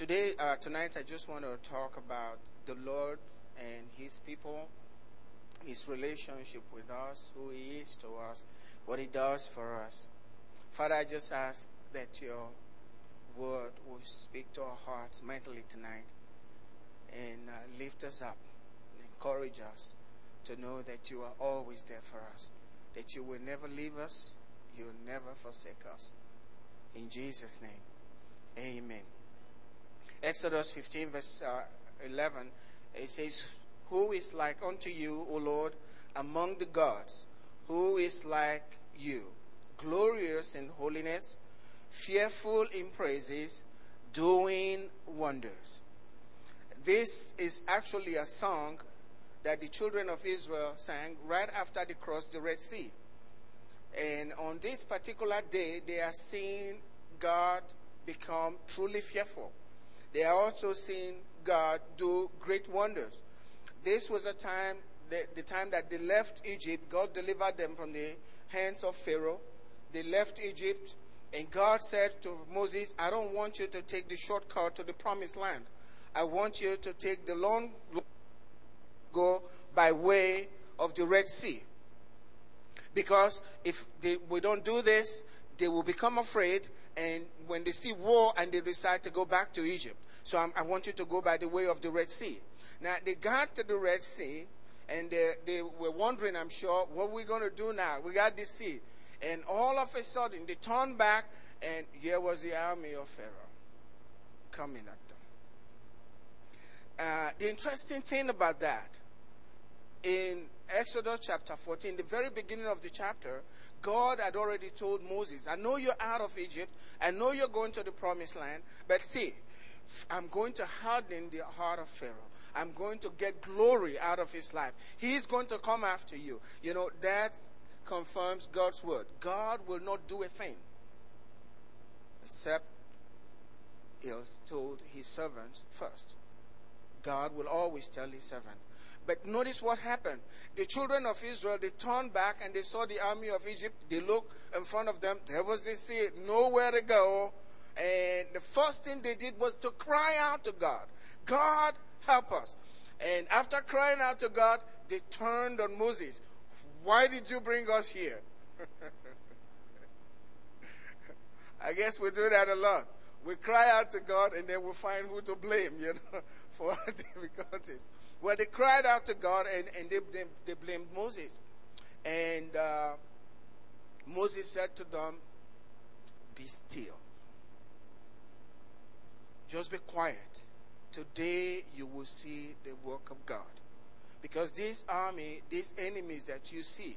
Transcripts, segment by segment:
Today, uh, tonight, I just want to talk about the Lord and His people, His relationship with us, who He is to us, what He does for us. Father, I just ask that your word will speak to our hearts mentally tonight and uh, lift us up and encourage us to know that you are always there for us, that you will never leave us, you will never forsake us. In Jesus' name, amen. Exodus 15, verse uh, 11, it says, Who is like unto you, O Lord, among the gods? Who is like you? Glorious in holiness, fearful in praises, doing wonders. This is actually a song that the children of Israel sang right after they crossed the Red Sea. And on this particular day, they are seeing God become truly fearful. They are also seeing God do great wonders. This was a time, the, the time that they left Egypt. God delivered them from the hands of Pharaoh. They left Egypt, and God said to Moses, I don't want you to take the shortcut to the promised land. I want you to take the long go by way of the Red Sea. Because if they, we don't do this, they will become afraid, and when they see war and they decide to go back to Egypt. So I'm, i want you to go by the way of the Red Sea. Now, they got to the Red Sea, and they, they were wondering, I'm sure, what we're we going to do now? We got the sea. And all of a sudden, they turned back, and here was the army of Pharaoh coming at them. Uh, the interesting thing about that, in Exodus chapter 14, the very beginning of the chapter, God had already told Moses, I know you're out of Egypt. I know you're going to the promised land. But see, I'm going to harden the heart of Pharaoh. I'm going to get glory out of his life. He's going to come after you. You know, that confirms God's word. God will not do a thing except he has told his servants first. God will always tell his servant. But notice what happened. The children of Israel, they turned back and they saw the army of Egypt. They looked in front of them. There was the sea, nowhere to go. And the first thing they did was to cry out to God God, help us. And after crying out to God, they turned on Moses. Why did you bring us here? I guess we do that a lot. We cry out to God and then we find who to blame, you know, for our difficulties. Well, they cried out to God and, and they, they, they blamed Moses. And uh, Moses said to them, Be still. Just be quiet. Today you will see the work of God. Because this army, these enemies that you see,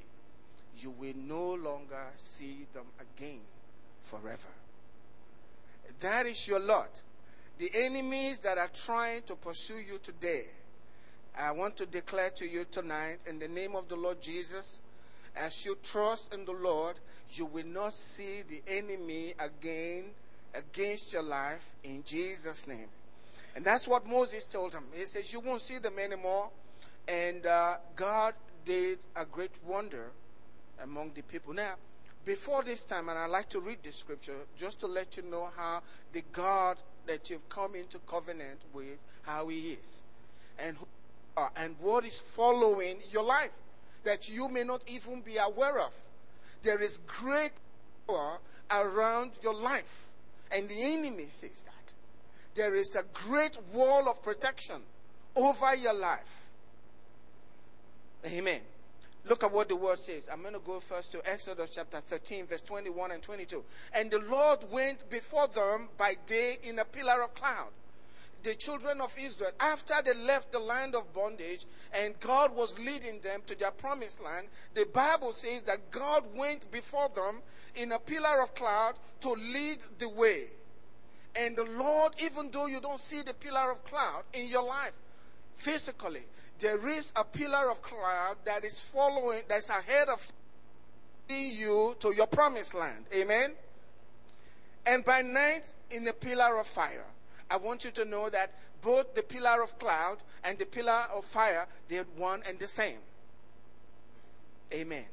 you will no longer see them again forever. That is your lot. The enemies that are trying to pursue you today, I want to declare to you tonight in the name of the Lord Jesus, as you trust in the Lord, you will not see the enemy again against your life in Jesus' name. And that's what Moses told him. He says, You won't see them anymore. And uh, God did a great wonder among the people. Now, before this time, and I like to read the scripture just to let you know how the God that you've come into covenant with, how He is, and who are, and what is following your life that you may not even be aware of. There is great power around your life. And the enemy says that. There is a great wall of protection over your life. Amen. Look at what the word says. I'm going to go first to Exodus chapter 13, verse 21 and 22. And the Lord went before them by day in a pillar of cloud the children of Israel, after they left the land of bondage and God was leading them to their promised land, the Bible says that God went before them in a pillar of cloud to lead the way. And the Lord, even though you don't see the pillar of cloud in your life physically, there is a pillar of cloud that is following, that's ahead of you to your promised land. Amen. And by night in a pillar of fire. I want you to know that both the pillar of cloud and the pillar of fire, they're one and the same. Amen.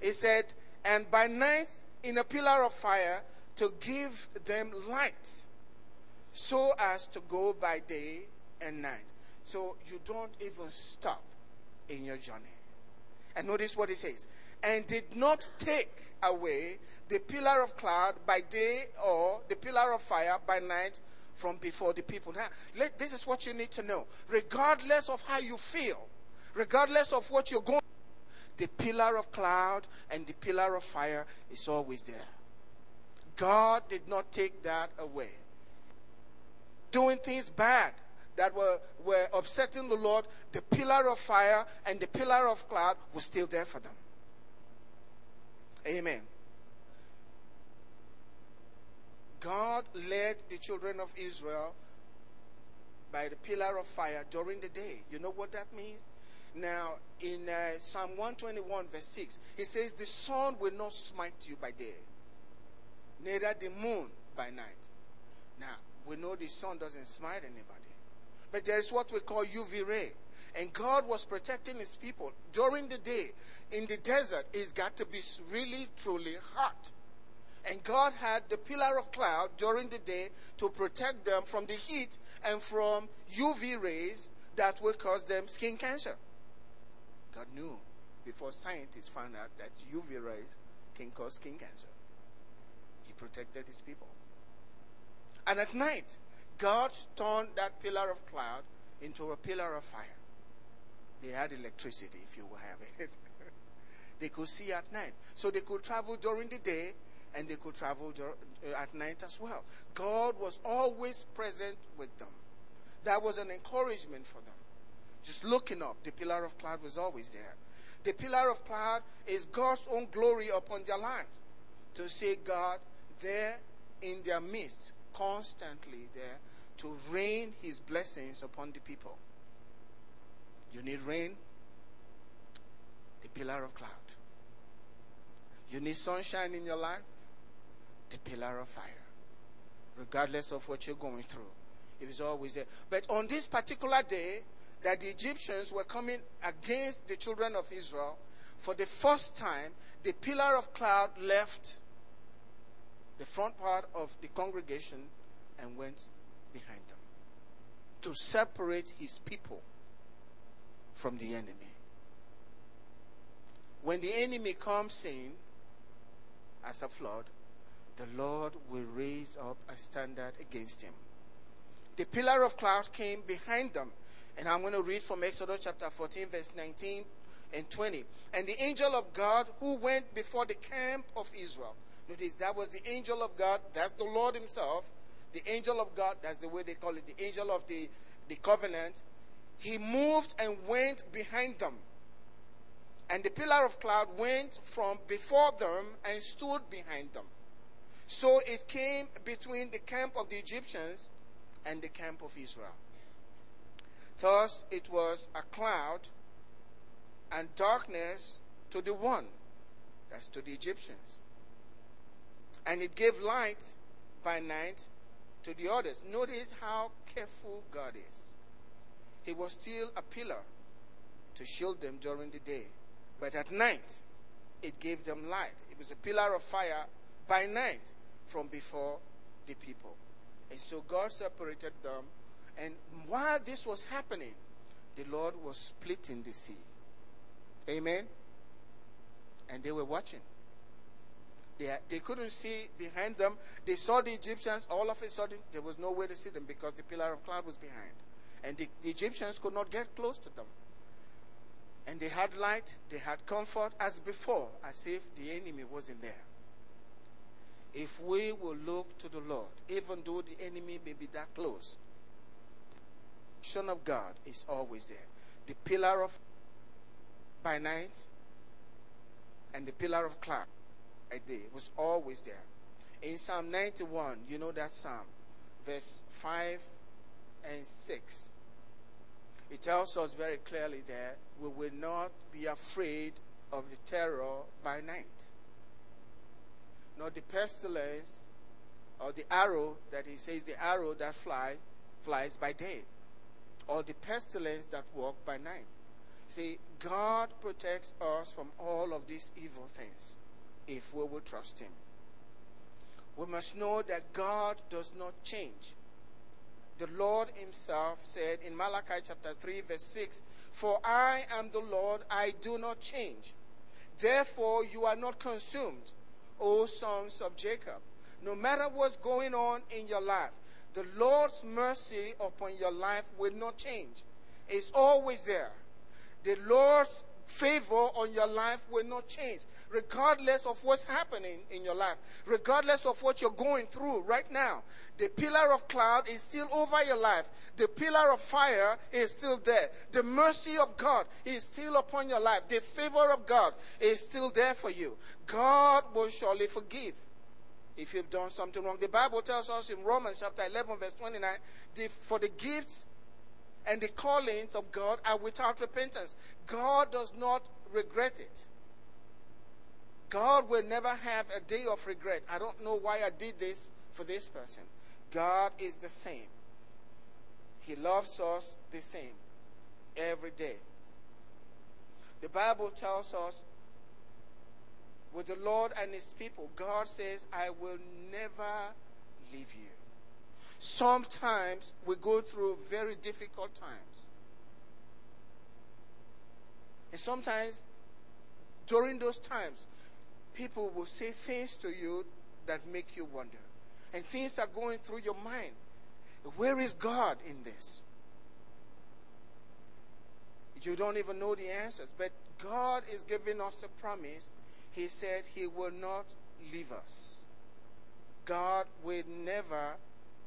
He said, and by night in a pillar of fire to give them light so as to go by day and night. So you don't even stop in your journey. And notice what he says. And did not take away the pillar of cloud by day or the pillar of fire by night from before the people. Now, this is what you need to know. Regardless of how you feel, regardless of what you're going the pillar of cloud and the pillar of fire is always there. God did not take that away. Doing things bad that were, were upsetting the Lord, the pillar of fire and the pillar of cloud was still there for them. Amen. God led the children of Israel by the pillar of fire during the day. You know what that means? Now, in uh, Psalm 121, verse 6, he says, The sun will not smite you by day, neither the moon by night. Now, we know the sun doesn't smite anybody, but there is what we call UV ray. And God was protecting his people during the day. In the desert, it's got to be really, truly hot. And God had the pillar of cloud during the day to protect them from the heat and from UV rays that will cause them skin cancer. God knew before scientists found out that UV rays can cause skin cancer. He protected his people. And at night, God turned that pillar of cloud into a pillar of fire. They had electricity, if you will have it. they could see at night. So they could travel during the day and they could travel uh, at night as well. God was always present with them. That was an encouragement for them. Just looking up, the pillar of cloud was always there. The pillar of cloud is God's own glory upon their lives. To see God there in their midst, constantly there, to rain his blessings upon the people. You need rain, the pillar of cloud. You need sunshine in your life, the pillar of fire. Regardless of what you're going through, it is always there. But on this particular day, that the Egyptians were coming against the children of Israel, for the first time, the pillar of cloud left the front part of the congregation and went behind them to separate his people from the enemy. When the enemy comes in as a flood, the Lord will raise up a standard against him. The pillar of cloud came behind them. And I'm going to read from Exodus chapter 14, verse 19 and 20. And the angel of God who went before the camp of Israel. Notice that was the angel of God. That's the Lord Himself. The angel of God, that's the way they call it, the angel of the, the covenant. He moved and went behind them. And the pillar of cloud went from before them and stood behind them. So it came between the camp of the Egyptians and the camp of Israel. Thus it was a cloud and darkness to the one, that's to the Egyptians. And it gave light by night to the others. Notice how careful God is. He was still a pillar to shield them during the day. But at night, it gave them light. It was a pillar of fire by night from before the people. And so God separated them. And while this was happening, the Lord was splitting the sea. Amen. And they were watching. They, they couldn't see behind them. They saw the Egyptians. All of a sudden, there was no way to see them because the pillar of cloud was behind. And the, the Egyptians could not get close to them. And they had light, they had comfort as before, as if the enemy wasn't there. If we will look to the Lord, even though the enemy may be that close, Son of God is always there. The pillar of by night and the pillar of cloud by day was always there. In Psalm 91, you know that Psalm, verse 5 and 6. It tells us very clearly that we will not be afraid of the terror by night nor the pestilence or the arrow that he says the arrow that fly flies by day or the pestilence that walk by night. See god protects us from all of these evil things if we will trust him. We must know that god does not change. The Lord Himself said in Malachi chapter 3, verse 6 For I am the Lord, I do not change. Therefore, you are not consumed, O sons of Jacob. No matter what's going on in your life, the Lord's mercy upon your life will not change. It's always there. The Lord's favor on your life will not change, regardless of what's happening in your life, regardless of what you're going through right now. The pillar of cloud is still over your life. The pillar of fire is still there. The mercy of God is still upon your life. The favor of God is still there for you. God will surely forgive if you've done something wrong. The Bible tells us in Romans chapter 11, verse 29, the, for the gifts and the callings of God are without repentance. God does not regret it. God will never have a day of regret. I don't know why I did this for this person. God is the same. He loves us the same every day. The Bible tells us with the Lord and his people, God says, I will never leave you. Sometimes we go through very difficult times. And sometimes during those times, people will say things to you that make you wonder. And things are going through your mind. Where is God in this? You don't even know the answers. But God is giving us a promise he said he will not leave us. God will never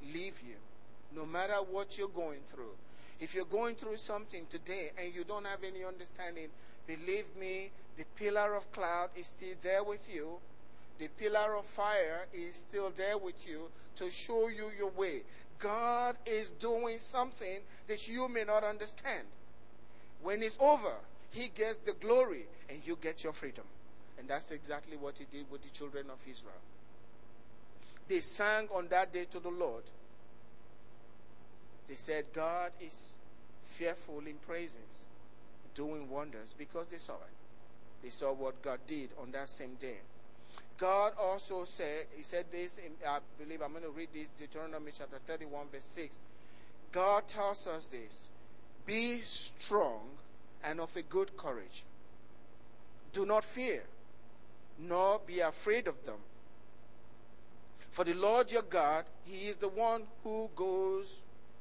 leave you, no matter what you're going through. If you're going through something today and you don't have any understanding, believe me, the pillar of cloud is still there with you. The pillar of fire is still there with you to show you your way. God is doing something that you may not understand. When it's over, He gets the glory and you get your freedom. And that's exactly what he did with the children of Israel. They sang on that day to the Lord. They said, God is fearful in praises, doing wonders, because they saw it. They saw what God did on that same day. God also said, He said this, in, I believe I'm going to read this, Deuteronomy chapter 31, verse 6. God tells us this Be strong and of a good courage. Do not fear nor be afraid of them. For the Lord your God, He is the one who goes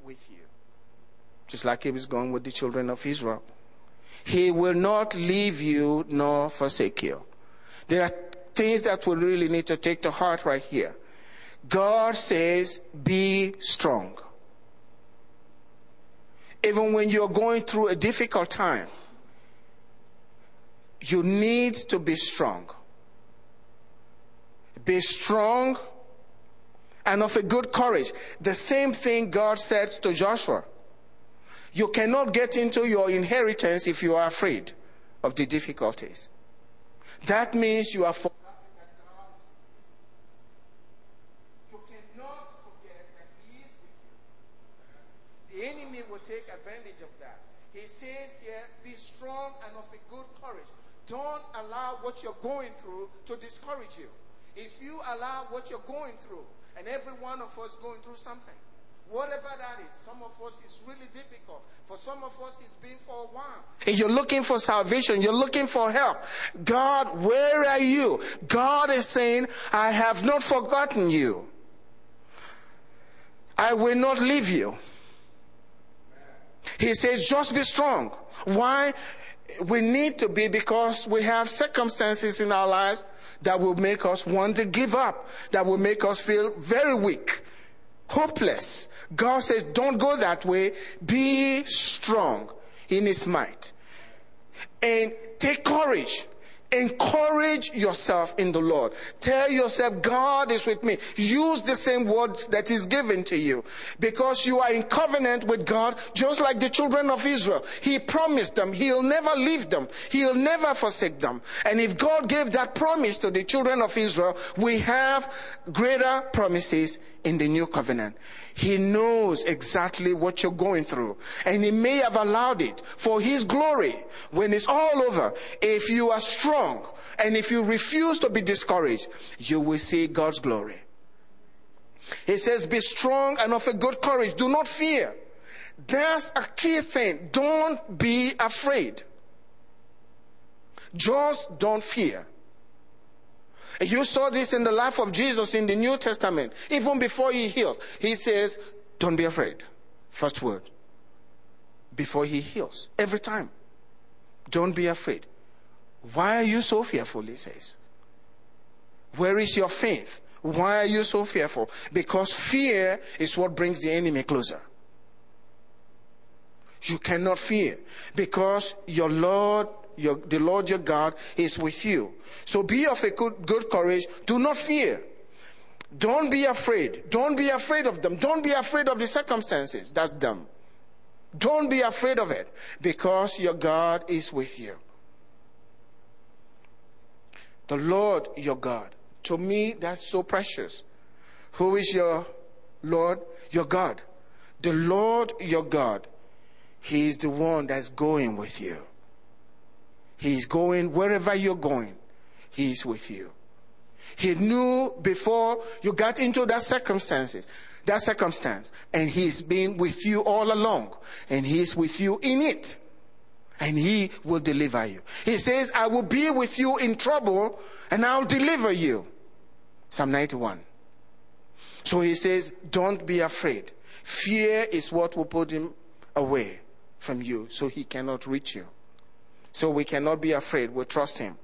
with you. Just like He was going with the children of Israel. He will not leave you nor forsake you. There are things that we really need to take to heart right here. God says, be strong. Even when you're going through a difficult time, you need to be strong. Be strong and of a good courage. The same thing God said to Joshua. You cannot get into your inheritance if you are afraid of the difficulties. That means you are you. The enemy will take advantage of that. He says here, be strong and of a good courage. Don't allow what you're going through to discourage you. If you allow what you're going through, and every one of us going through something, whatever that is, some of us is really difficult. For some of us, it's been for a while. And you're looking for salvation. You're looking for help. God, where are you? God is saying, I have not forgotten you. I will not leave you. He says, just be strong. Why? We need to be because we have circumstances in our lives that will make us want to give up, that will make us feel very weak, hopeless. God says, don't go that way. Be strong in his might. And take courage. Encourage yourself in the Lord. Tell yourself, God is with me. Use the same words that is given to you because you are in covenant with God, just like the children of Israel. He promised them He'll never leave them. He'll never forsake them. And if God gave that promise to the children of Israel, we have greater promises in the new covenant. He knows exactly what you're going through. And He may have allowed it for His glory. When it's all over, if you are strong and if you refuse to be discouraged, you will see God's glory. He says, Be strong and of a good courage. Do not fear. That's a key thing. Don't be afraid. Just don't fear. You saw this in the life of Jesus in the New Testament. Even before he heals, he says, Don't be afraid. First word. Before he heals. Every time. Don't be afraid. Why are you so fearful? He says. Where is your faith? Why are you so fearful? Because fear is what brings the enemy closer. You cannot fear because your Lord, your, the Lord your God is with you. So be of a good, good courage. Do not fear. Don't be afraid. Don't be afraid of them. Don't be afraid of the circumstances. That's them. Don't be afraid of it because your God is with you. The Lord your God. To me, that's so precious. Who is your Lord? Your God. The Lord your God. He is the one that's going with you. He's going wherever you're going. He's with you. He knew before you got into that circumstances, that circumstance, and he's been with you all along, and he's with you in it, and he will deliver you. He says, I will be with you in trouble, and I'll deliver you. Psalm 91. So he says, don't be afraid. Fear is what will put him away from you, so he cannot reach you. So we cannot be afraid. We trust him.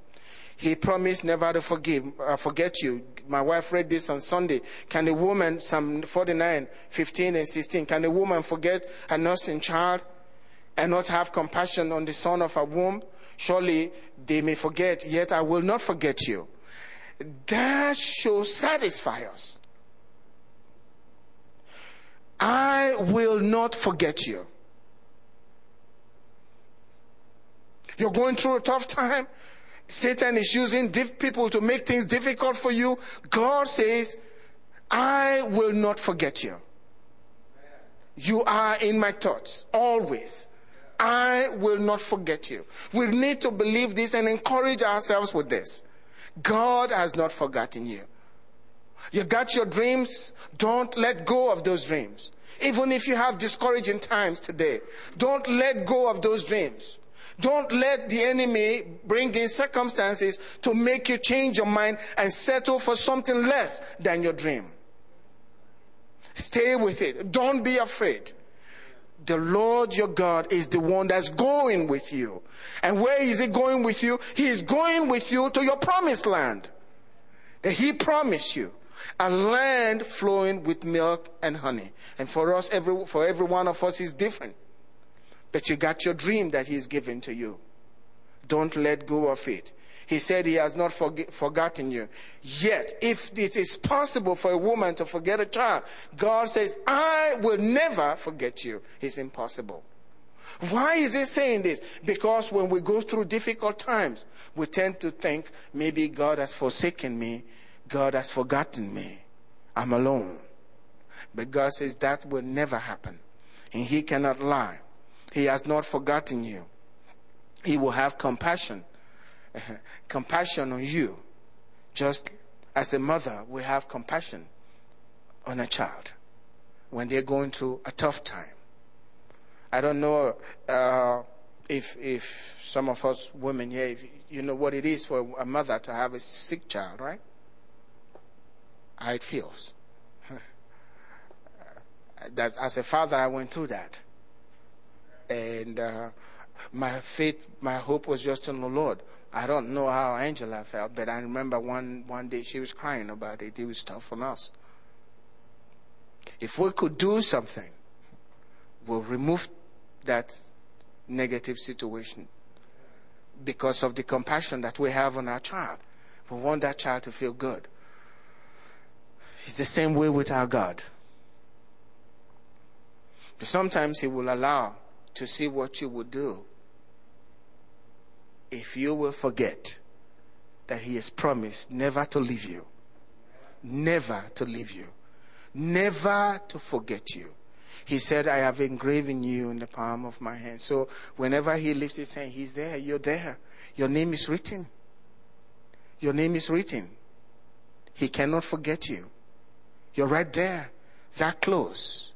He promised never to forgive, uh, forget you. My wife read this on Sunday. Can a woman, Psalm 49, 15 and 16, can a woman forget a nursing child and not have compassion on the son of her womb? Surely they may forget, yet I will not forget you. That should satisfy us. I will not forget you. You're going through a tough time. Satan is using diff- people to make things difficult for you. God says, I will not forget you. You are in my thoughts always. I will not forget you. We need to believe this and encourage ourselves with this. God has not forgotten you. You got your dreams. Don't let go of those dreams. Even if you have discouraging times today, don't let go of those dreams. Don't let the enemy bring in circumstances to make you change your mind and settle for something less than your dream. Stay with it. Don't be afraid. The Lord your God is the one that's going with you. And where is he going with you? He is going with you to your promised land. That he promised you. A land flowing with milk and honey. And for us, every, for every one of us is different. But you got your dream that He's given to you. Don't let go of it. He said He has not forget, forgotten you. Yet, if it is possible for a woman to forget a child, God says, I will never forget you. It's impossible. Why is he saying this? Because when we go through difficult times, we tend to think maybe God has forsaken me, God has forgotten me, I'm alone. But God says that will never happen. And He cannot lie. He has not forgotten you. He will have compassion, compassion on you, just as a mother will have compassion on a child when they're going through a tough time. I don't know uh, if if some of us women here, if you know what it is for a mother to have a sick child, right? How it feels. that as a father, I went through that and uh, my faith, my hope was just in the Lord. I don't know how Angela felt, but I remember one, one day she was crying about it. It was tough on us. If we could do something, we'll remove that negative situation because of the compassion that we have on our child. We want that child to feel good. It's the same way with our God. But sometimes He will allow to see what you will do if you will forget that He has promised never to leave you, never to leave you, never to forget you. He said, I have engraven you in the palm of my hand. So whenever He lifts His hand, He's there. You're there. Your name is written. Your name is written. He cannot forget you. You're right there, that close.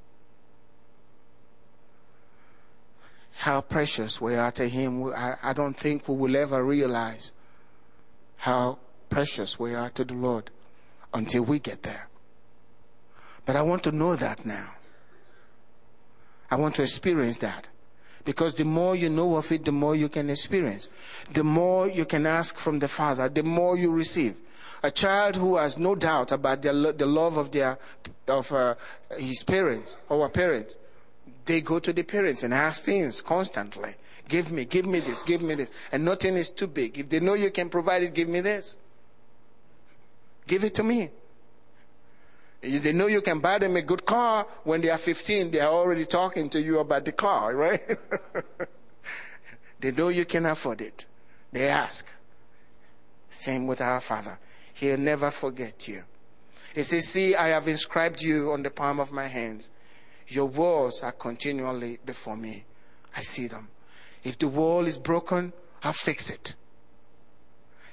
How precious we are to Him. I, don't think we will ever realize how precious we are to the Lord until we get there. But I want to know that now. I want to experience that. Because the more you know of it, the more you can experience. The more you can ask from the Father, the more you receive. A child who has no doubt about the, the love of their, of uh, his parents or parent, they go to the parents and ask things constantly. Give me, give me this, give me this. And nothing is too big. If they know you can provide it, give me this. Give it to me. They know you can buy them a good car when they are 15. They are already talking to you about the car, right? they know you can afford it. They ask. Same with our Father. He'll never forget you. He says, See, I have inscribed you on the palm of my hands. Your walls are continually before me. I see them. If the wall is broken, I'll fix it.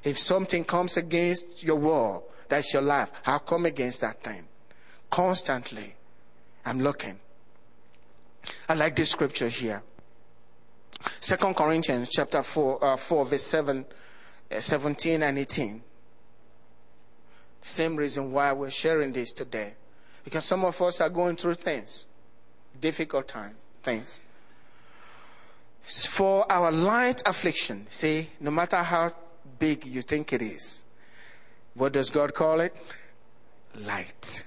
If something comes against your wall, that's your life. I'll come against that thing. Constantly, I'm looking. I like this scripture here. Second Corinthians chapter 4, uh, 4 verse 7, uh, 17 and 18. Same reason why we're sharing this today. Because some of us are going through things, difficult time, things. For our light affliction, see, no matter how big you think it is, what does God call it? Light.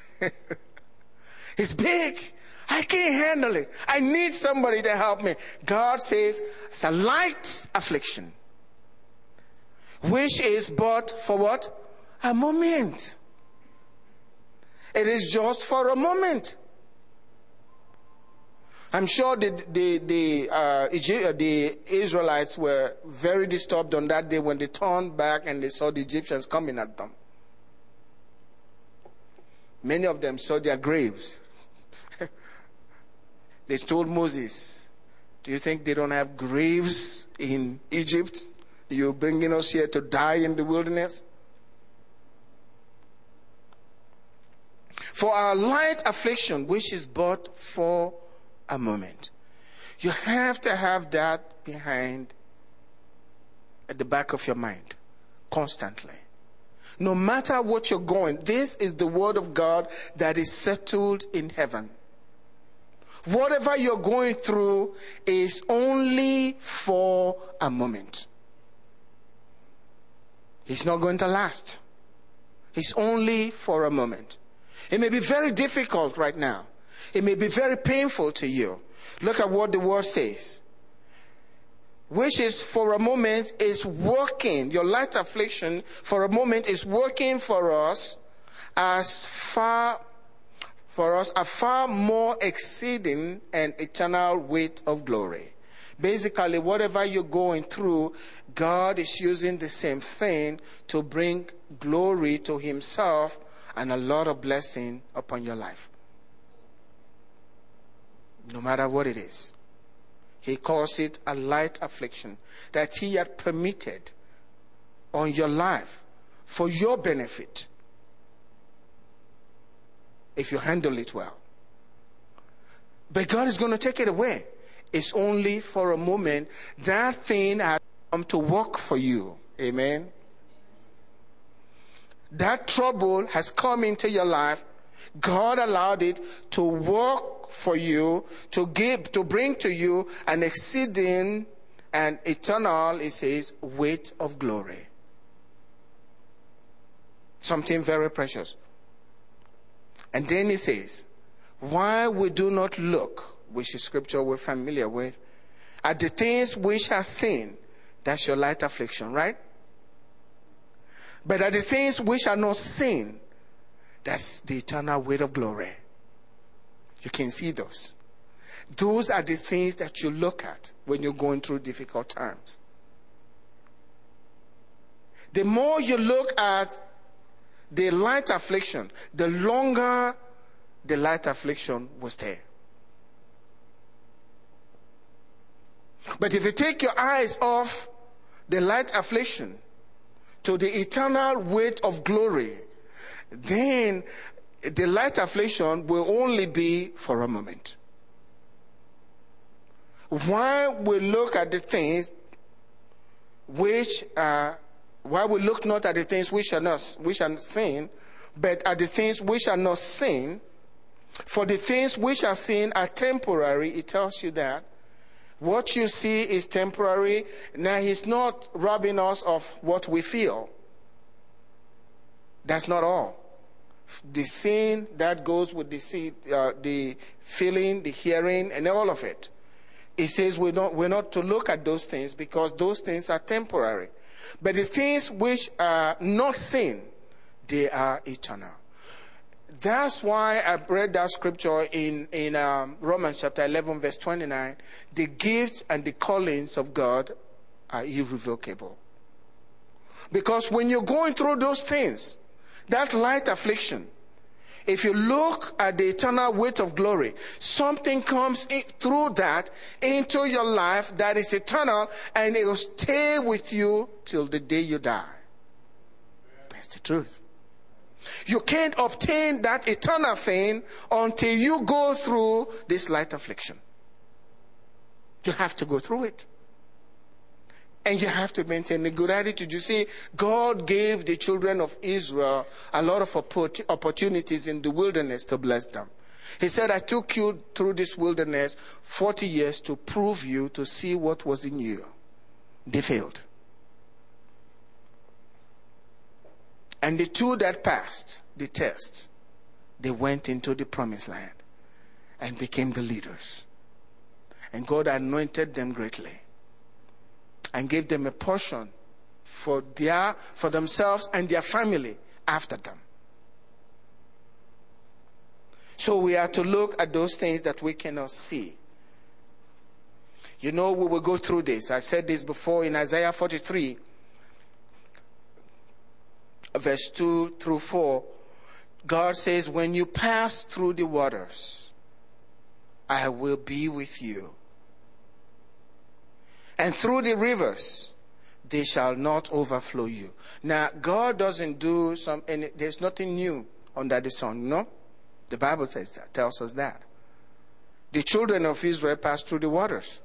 it's big. I can't handle it. I need somebody to help me. God says it's a light affliction, which is but for what? A moment. It is just for a moment. I'm sure the, the, the, uh, the Israelites were very disturbed on that day when they turned back and they saw the Egyptians coming at them. Many of them saw their graves. they told Moses, Do you think they don't have graves in Egypt? You're bringing us here to die in the wilderness? For our light affliction, which is but for a moment. You have to have that behind at the back of your mind constantly. No matter what you're going, this is the word of God that is settled in heaven. Whatever you're going through is only for a moment. It's not going to last. It's only for a moment. It may be very difficult right now. It may be very painful to you. Look at what the word says. Which is for a moment is working, your light affliction for a moment is working for us as far, for us a far more exceeding and eternal weight of glory. Basically, whatever you're going through, God is using the same thing to bring glory to Himself and a lot of blessing upon your life no matter what it is. He calls it a light affliction that He had permitted on your life for your benefit if you handle it well. But God is going to take it away. It's only for a moment. That thing has come to work for you. Amen. That trouble has come into your life. God allowed it to work for you to give, to bring to you an exceeding and eternal, it says, weight of glory. Something very precious. And then he says, why we do not look, which is scripture we're familiar with, at the things which are seen, that's your light affliction, right? But at the things which are not seen, that's the eternal weight of glory. You can see those. Those are the things that you look at when you're going through difficult times. The more you look at the light affliction, the longer the light affliction will stay. But if you take your eyes off the light affliction to the eternal weight of glory, then the light affliction will only be for a moment. Why we look at the things which are, while we look not at the things which are not, which are seen, but at the things which are not seen, for the things which are seen are temporary, it tells you that. What you see is temporary. Now, he's not robbing us of what we feel. That's not all. The seeing that goes with the see, uh, the feeling, the hearing, and all of it. He says we're not, we're not to look at those things because those things are temporary. But the things which are not seen, they are eternal. That's why I read that scripture in, in um, Romans chapter 11, verse 29. The gifts and the callings of God are irrevocable. Because when you're going through those things, that light affliction, if you look at the eternal weight of glory, something comes in, through that into your life that is eternal and it will stay with you till the day you die. That's the truth. You can't obtain that eternal thing until you go through this light affliction. You have to go through it. And you have to maintain a good attitude. You see, God gave the children of Israel a lot of opportunities in the wilderness to bless them. He said, I took you through this wilderness 40 years to prove you, to see what was in you. They failed. And the two that passed the test, they went into the promised land and became the leaders. And God anointed them greatly and gave them a portion for their for themselves and their family after them. So we are to look at those things that we cannot see. You know, we will go through this. I said this before in Isaiah 43 verse 2 through 4, God says, When you pass through the waters, I will be with you. And through the rivers, they shall not overflow you. Now, God doesn't do some, there's nothing new under the sun, no? The Bible says that, tells us that. The children of Israel passed through the waters,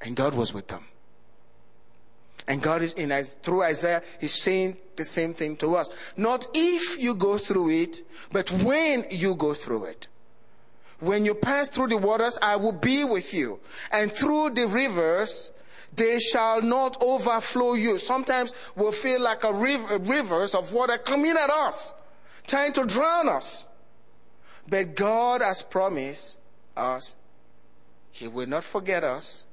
and God was with them. And God is in through Isaiah, He's saying the same thing to us. Not if you go through it, but when you go through it. When you pass through the waters, I will be with you. And through the rivers, they shall not overflow you. Sometimes we'll feel like a river, rivers of water coming at us, trying to drown us. But God has promised us, He will not forget us,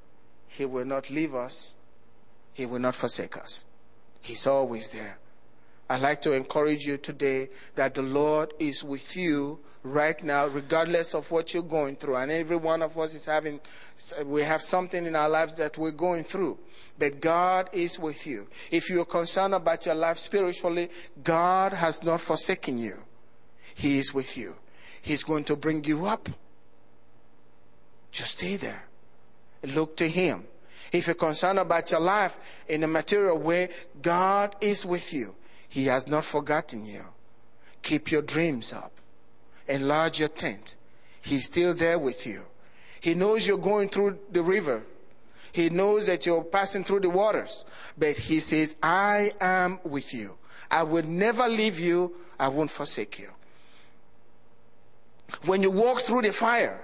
He will not leave us, he will not forsake us. He's always there. I'd like to encourage you today that the Lord is with you right now, regardless of what you're going through. And every one of us is having, we have something in our lives that we're going through. But God is with you. If you're concerned about your life spiritually, God has not forsaken you. He is with you. He's going to bring you up. Just stay there. Look to Him. If you're concerned about your life in a material way, God is with you. He has not forgotten you. Keep your dreams up. Enlarge your tent. He's still there with you. He knows you're going through the river. He knows that you're passing through the waters. But he says, I am with you. I will never leave you. I won't forsake you. When you walk through the fire,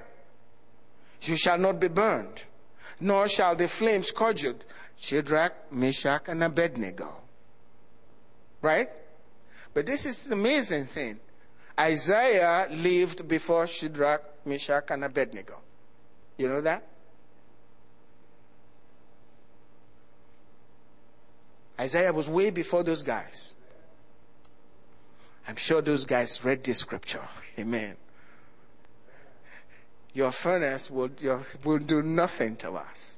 you shall not be burned nor shall the flames scorch you. Shadrach, Meshach, and Abednego. Right? But this is the amazing thing. Isaiah lived before Shadrach, Meshach, and Abednego. You know that? Isaiah was way before those guys. I'm sure those guys read this scripture. Amen your furnace will, your, will do nothing to us.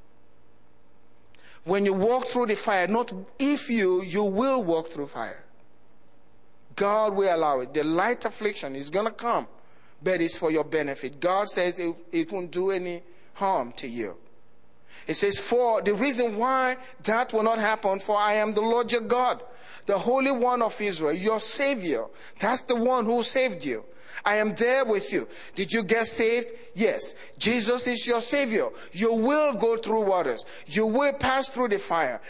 When you walk through the fire, not if you, you will walk through fire. God will allow it. The light affliction is going to come, but it's for your benefit. God says it, it won't do any harm to you. It says, For the reason why that will not happen, for I am the Lord your God, the Holy One of Israel, your Savior. That's the one who saved you. I am there with you. Did you get saved? Yes. Jesus is your Savior. You will go through waters. You will pass through the fire.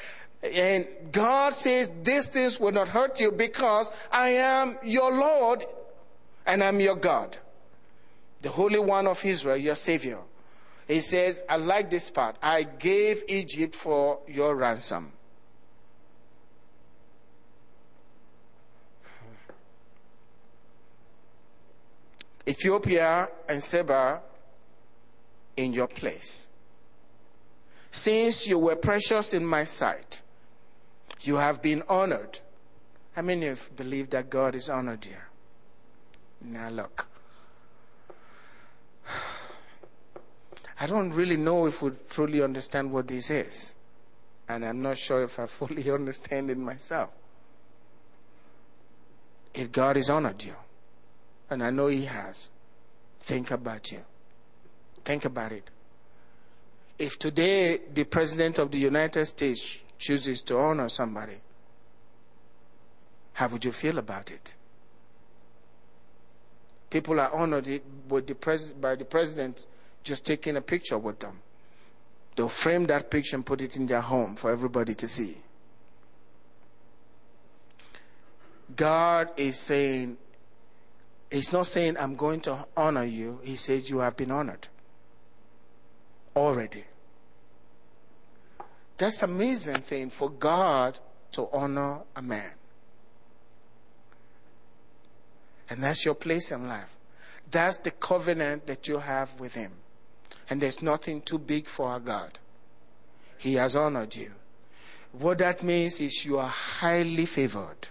And God says, These things will not hurt you because I am your Lord and I'm your God. The Holy One of Israel, your Savior. He says, I like this part. I gave Egypt for your ransom. Ethiopia and Seba in your place. Since you were precious in my sight, you have been honored. How many of you believe that God is honored here? Now look. I don't really know if we truly understand what this is. And I'm not sure if I fully understand it myself. If God has honored you, and I know He has, think about you. Think about it. If today the President of the United States chooses to honor somebody, how would you feel about it? People are honored by the President just taking a picture with them. They'll frame that picture and put it in their home for everybody to see. God is saying, He's not saying, I'm going to honor you. He says, You have been honored already. That's amazing thing for God to honor a man. And that's your place in life. That's the covenant that you have with Him. And there's nothing too big for our God. He has honored you. What that means is you are highly favored.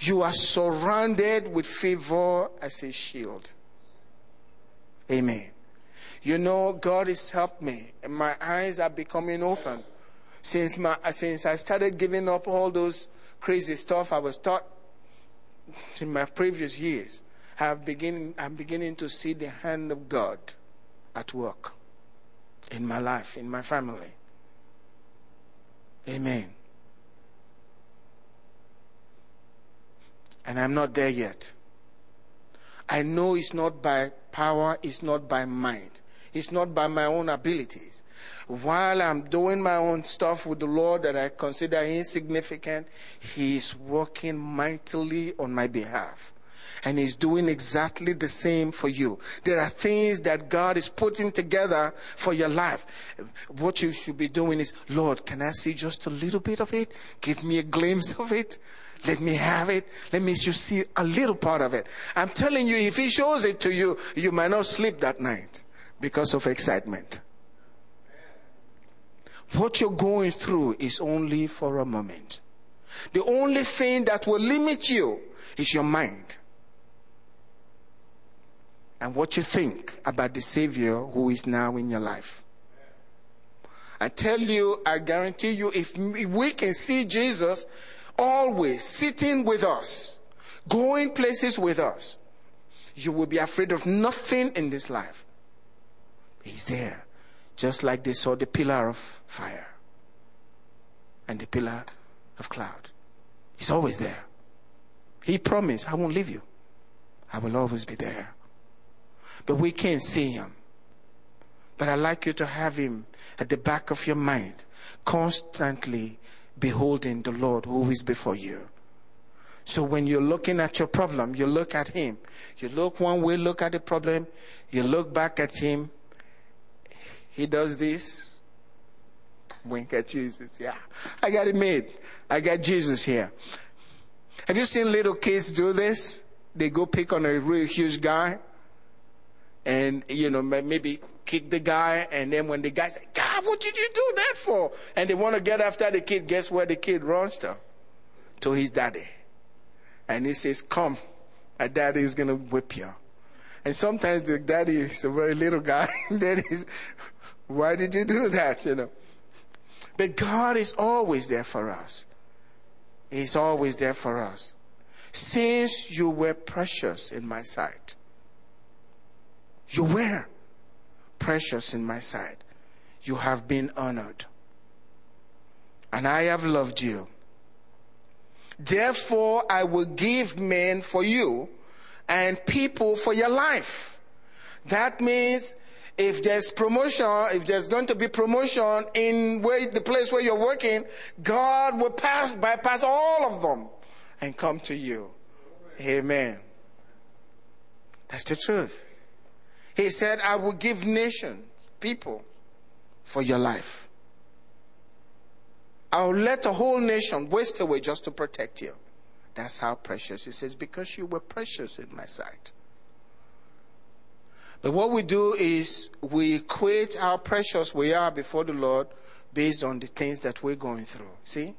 You are surrounded with favor as a shield. Amen. You know, God has helped me, my eyes are becoming open. Since, my, since I started giving up all those crazy stuff I was taught in my previous years, begin, I'm beginning to see the hand of God at work in my life, in my family. Amen. And I'm not there yet. I know it's not by power, it's not by might, it's not by my own abilities. While I'm doing my own stuff with the Lord that I consider insignificant, He is working mightily on my behalf and He's doing exactly the same for you. There are things that God is putting together for your life. What you should be doing is, Lord, can I see just a little bit of it? Give me a glimpse of it. Let me have it. Let me just see a little part of it. I'm telling you, if He shows it to you, you might not sleep that night because of excitement. What you're going through is only for a moment. The only thing that will limit you is your mind and what you think about the Savior who is now in your life. I tell you, I guarantee you, if we can see Jesus always sitting with us, going places with us, you will be afraid of nothing in this life. He's there, just like they saw the pillar of fire and the pillar of cloud. He's always there. He promised, I won't leave you. I will always be there but we can't see him. But I'd like you to have him at the back of your mind, constantly beholding the Lord who is before you. So when you're looking at your problem, you look at him. You look one way, look at the problem, you look back at him. He does this. Wink at Jesus. Yeah. I got it made. I got Jesus here. Have you seen little kids do this? They go pick on a real huge guy and you know maybe kick the guy and then when the guy says, god what did you do that for and they want to get after the kid guess where the kid runs to to his daddy and he says come my daddy is going to whip you and sometimes the daddy is a very little guy daddy is why did you do that you know but god is always there for us he's always there for us since you were precious in my sight you were precious in my sight. you have been honored. And I have loved you. Therefore, I will give men for you and people for your life. That means if there's promotion, if there's going to be promotion in the place where you're working, God will pass, bypass all of them and come to you. Amen. That's the truth. He said, I will give nations, people, for your life. I'll let a whole nation waste away just to protect you. That's how precious. He says, because you were precious in my sight. But what we do is we equate how precious we are before the Lord based on the things that we're going through. See?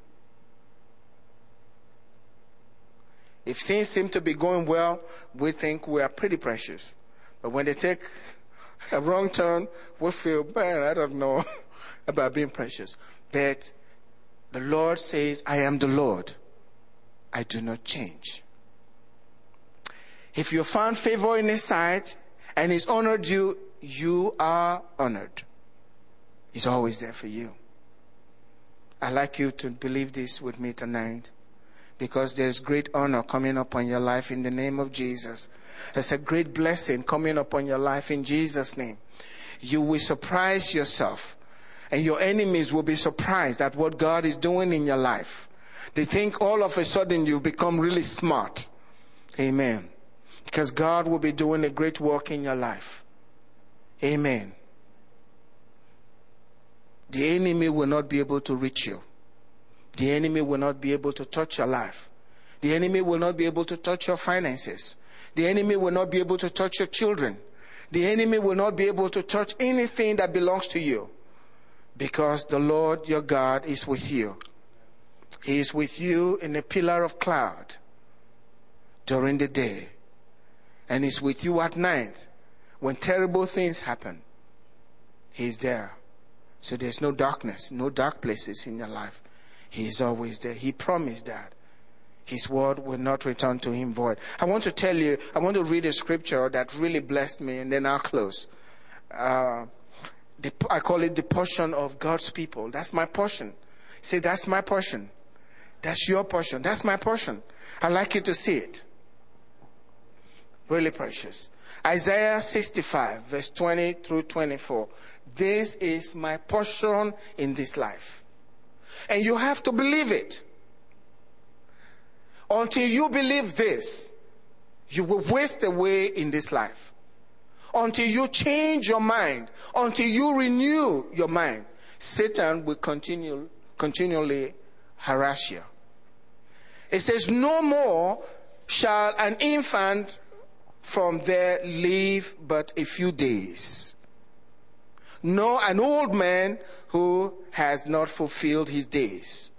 If things seem to be going well, we think we are pretty precious. But when they take a wrong turn, we feel, man, I don't know about being precious. But the Lord says, I am the Lord. I do not change. If you found favor in His sight and He's honored you, you are honored. He's always there for you. I'd like you to believe this with me tonight because there's great honor coming upon your life in the name of Jesus. There's a great blessing coming upon your life in Jesus' name. You will surprise yourself and your enemies will be surprised at what God is doing in your life. They think all of a sudden you've become really smart. Amen. Because God will be doing a great work in your life. Amen. The enemy will not be able to reach you. The enemy will not be able to touch your life. The enemy will not be able to touch your finances. The enemy will not be able to touch your children. The enemy will not be able to touch anything that belongs to you because the Lord your God is with you. He is with you in a pillar of cloud during the day and is with you at night when terrible things happen. He's there. So there's no darkness, no dark places in your life. He is always there. He promised that. His word will not return to him void. I want to tell you, I want to read a scripture that really blessed me, and then I'll close. Uh, the, I call it the portion of God's people. That's my portion. Say, that's my portion. That's your portion. That's my portion. I'd like you to see it. Really precious. Isaiah 65, verse 20 through 24. This is my portion in this life. And you have to believe it. Until you believe this, you will waste away in this life. Until you change your mind, until you renew your mind, Satan will continue, continually harass you. It says, No more shall an infant from there live but a few days. No, an old man who has not fulfilled his days.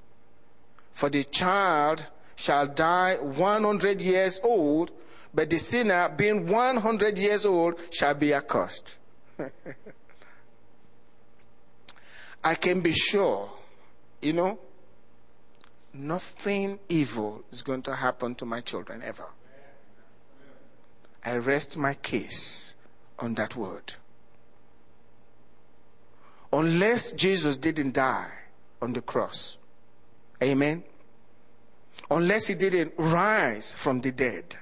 For the child shall die 100 years old, but the sinner, being 100 years old, shall be accursed. I can be sure, you know, nothing evil is going to happen to my children ever. I rest my case on that word. Unless Jesus didn't die on the cross. Amen unless he didn't rise from the dead.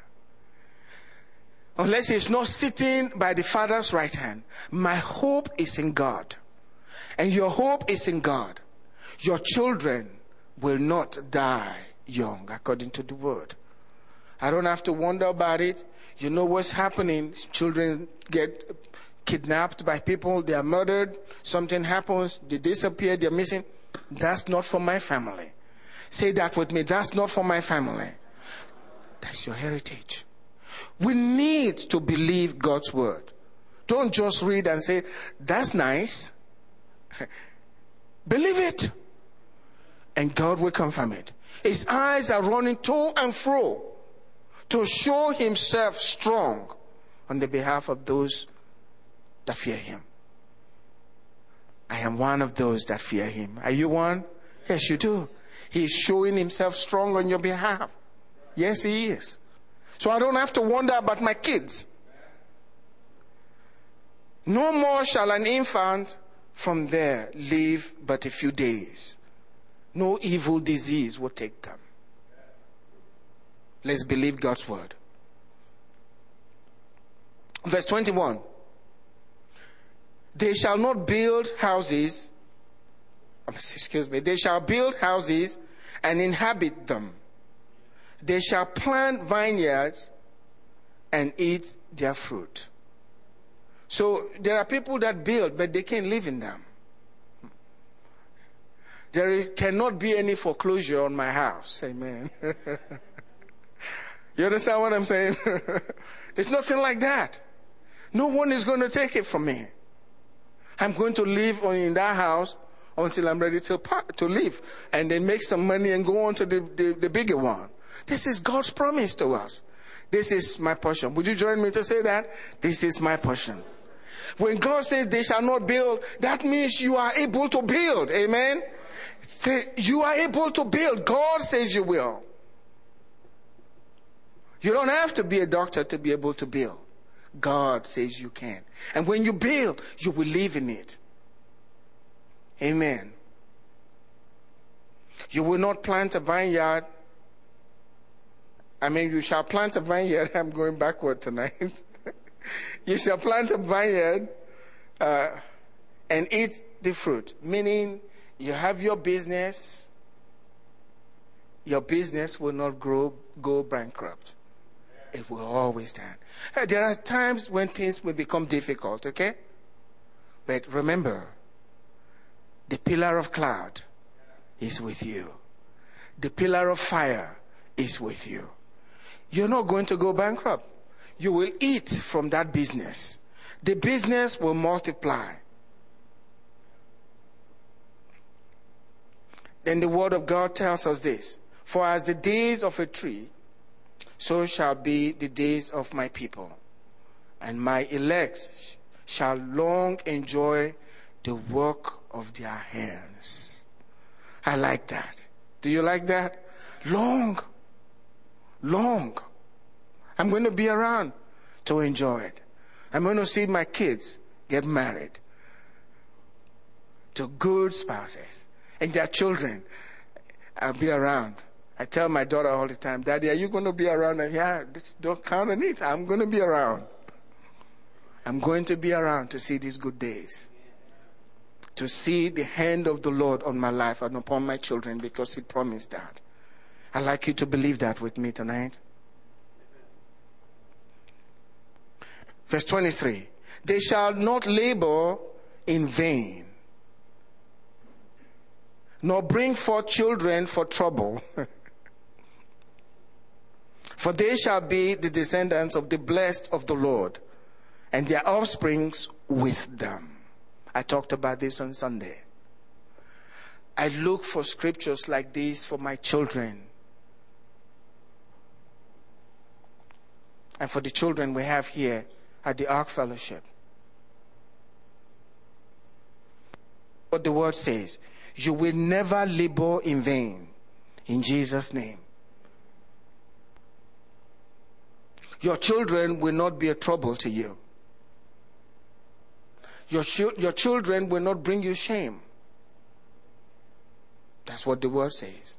Unless he's not sitting by the Father's right hand. My hope is in God. And your hope is in God. Your children will not die young, according to the word. I don't have to wonder about it. You know what's happening. Children get kidnapped by people, they are murdered, something happens, they disappear, they're missing. That's not for my family. Say that with me. That's not for my family. That's your heritage. We need to believe God's word. Don't just read and say, that's nice. believe it. And God will confirm it. His eyes are running to and fro to show himself strong on the behalf of those that fear him. I am one of those that fear him. Are you one? Yes, you do. He's showing himself strong on your behalf. Yes, he is. So I don't have to wonder about my kids. No more shall an infant from there live but a few days. No evil disease will take them. Let's believe God's word. Verse 21. They shall not build houses, excuse me, they shall build houses and inhabit them. They shall plant vineyards and eat their fruit. So there are people that build, but they can't live in them. There cannot be any foreclosure on my house. Amen. you understand what I'm saying? There's nothing like that. No one is going to take it from me. I'm going to live in that house until I'm ready to, to leave and then make some money and go on to the, the, the bigger one. This is God's promise to us. This is my portion. Would you join me to say that? This is my portion. When God says they shall not build, that means you are able to build. Amen. You are able to build. God says you will. You don't have to be a doctor to be able to build. God says you can. And when you build, you will live in it. Amen. You will not plant a vineyard. I mean, you shall plant a vineyard. I'm going backward tonight. you shall plant a vineyard uh, and eat the fruit. Meaning, you have your business, your business will not grow, go bankrupt. It will always stand. Uh, there are times when things will become difficult, okay? But remember, the pillar of cloud is with you. The pillar of fire is with you. You're not going to go bankrupt. You will eat from that business. The business will multiply. Then the word of God tells us this For as the days of a tree, so shall be the days of my people, and my elect shall long enjoy the work of their hands. I like that. Do you like that? Long. Long. I'm going to be around to enjoy it. I'm going to see my kids get married to good spouses and their children. I'll be around. I tell my daughter all the time, Daddy, are you going to be around? And yeah, don't count on it. I'm going to be around. I'm going to be around to see these good days. To see the hand of the Lord on my life and upon my children because He promised that. I'd like you to believe that with me tonight. Verse 23 They shall not labor in vain, nor bring forth children for trouble. For they shall be the descendants of the blessed of the Lord, and their offsprings with them. I talked about this on Sunday. I look for scriptures like this for my children. And for the children we have here at the Ark Fellowship. What the word says, you will never labor in vain. In Jesus' name. Your children will not be a trouble to you. Your, your children will not bring you shame. That's what the word says.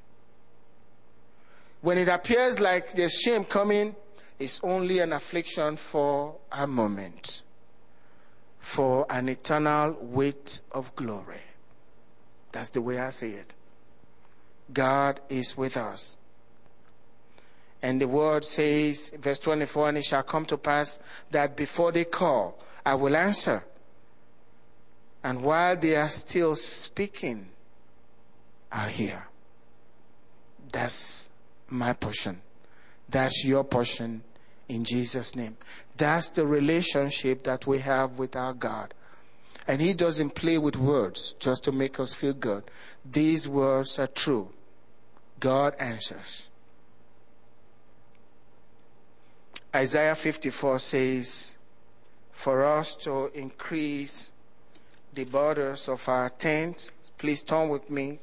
When it appears like there's shame coming, it's only an affliction for a moment, for an eternal weight of glory. That's the way I see it. God is with us. And the word says, verse 24, and it shall come to pass that before they call, I will answer. And while they are still speaking, I'll hear. That's my portion. That's your portion in Jesus' name. That's the relationship that we have with our God. And He doesn't play with words just to make us feel good. These words are true. God answers. Isaiah 54 says, For us to increase the borders of our tent, please turn with me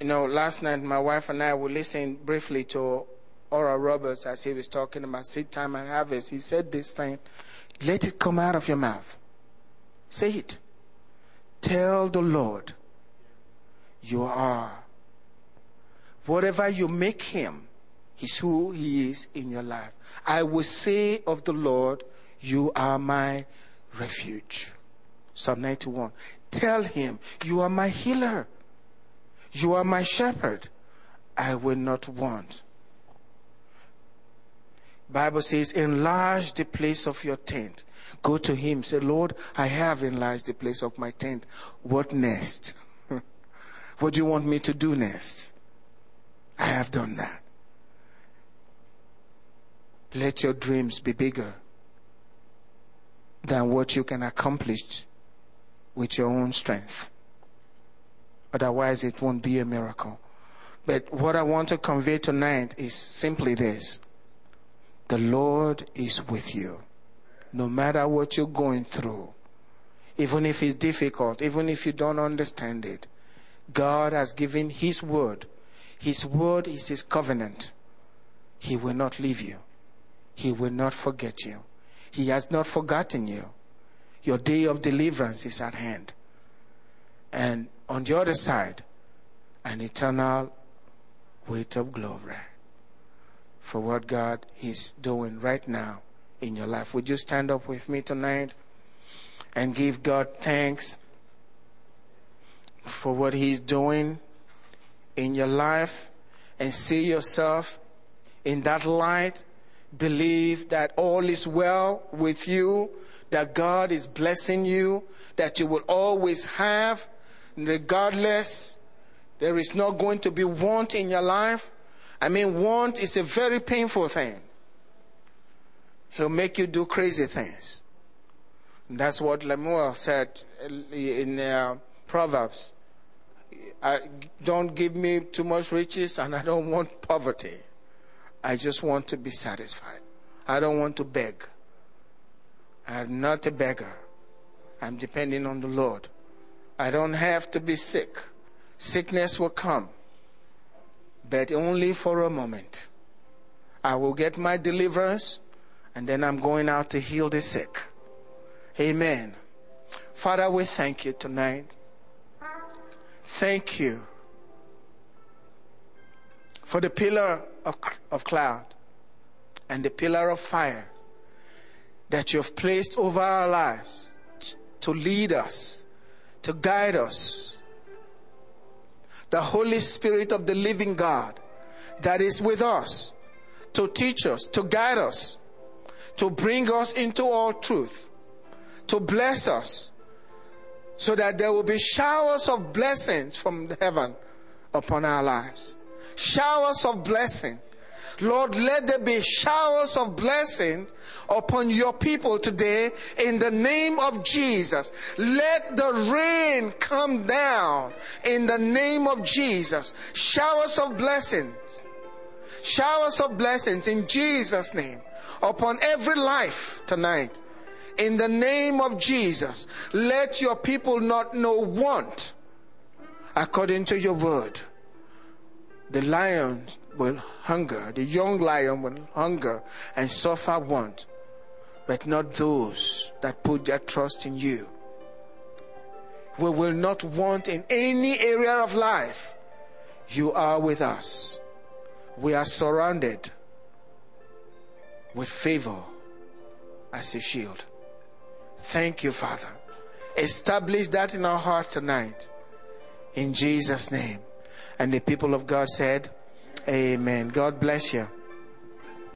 You know, last night my wife and I were listening briefly to Oral Roberts as he was talking about seed time and harvest. He said this thing let it come out of your mouth. Say it. Tell the Lord you are. Whatever you make him, he's who he is in your life. I will say of the Lord, You are my refuge. Psalm 91. Tell him, You are my healer. You are my shepherd. I will not want. Bible says, enlarge the place of your tent. Go to him. Say, Lord, I have enlarged the place of my tent. What next? what do you want me to do next? I have done that. Let your dreams be bigger than what you can accomplish with your own strength. Otherwise, it won't be a miracle. But what I want to convey tonight is simply this the Lord is with you. No matter what you're going through, even if it's difficult, even if you don't understand it, God has given His word. His word is His covenant. He will not leave you. He will not forget you. He has not forgotten you. Your day of deliverance is at hand. And on the other side, an eternal weight of glory for what God is doing right now in your life. Would you stand up with me tonight and give God thanks for what He's doing in your life and see yourself in that light believe that all is well with you, that God is blessing you, that you will always have, regardless, there is not going to be want in your life. I mean, want is a very painful thing. He'll make you do crazy things. And that's what Lemuel said in uh, Proverbs. I, don't give me too much riches, and I don't want poverty. I just want to be satisfied. I don't want to beg. I'm not a beggar. I'm depending on the Lord. I don't have to be sick. Sickness will come, but only for a moment. I will get my deliverance, and then I'm going out to heal the sick. Amen. Father, we thank you tonight. Thank you for the pillar of, of cloud and the pillar of fire that you have placed over our lives to lead us, to guide us. The Holy Spirit of the living God that is with us to teach us, to guide us, to bring us into all truth, to bless us, so that there will be showers of blessings from heaven upon our lives showers of blessing. Lord, let there be showers of blessings upon your people today in the name of Jesus. Let the rain come down in the name of Jesus. Showers of blessings. Showers of blessings in Jesus' name upon every life tonight. In the name of Jesus, let your people not know want according to your word the lion will hunger, the young lion will hunger and suffer want, but not those that put their trust in you. We will not want in any area of life. You are with us. We are surrounded with favor as a shield. Thank you, Father. Establish that in our heart tonight. In Jesus' name. And the people of God said, Amen. God bless you.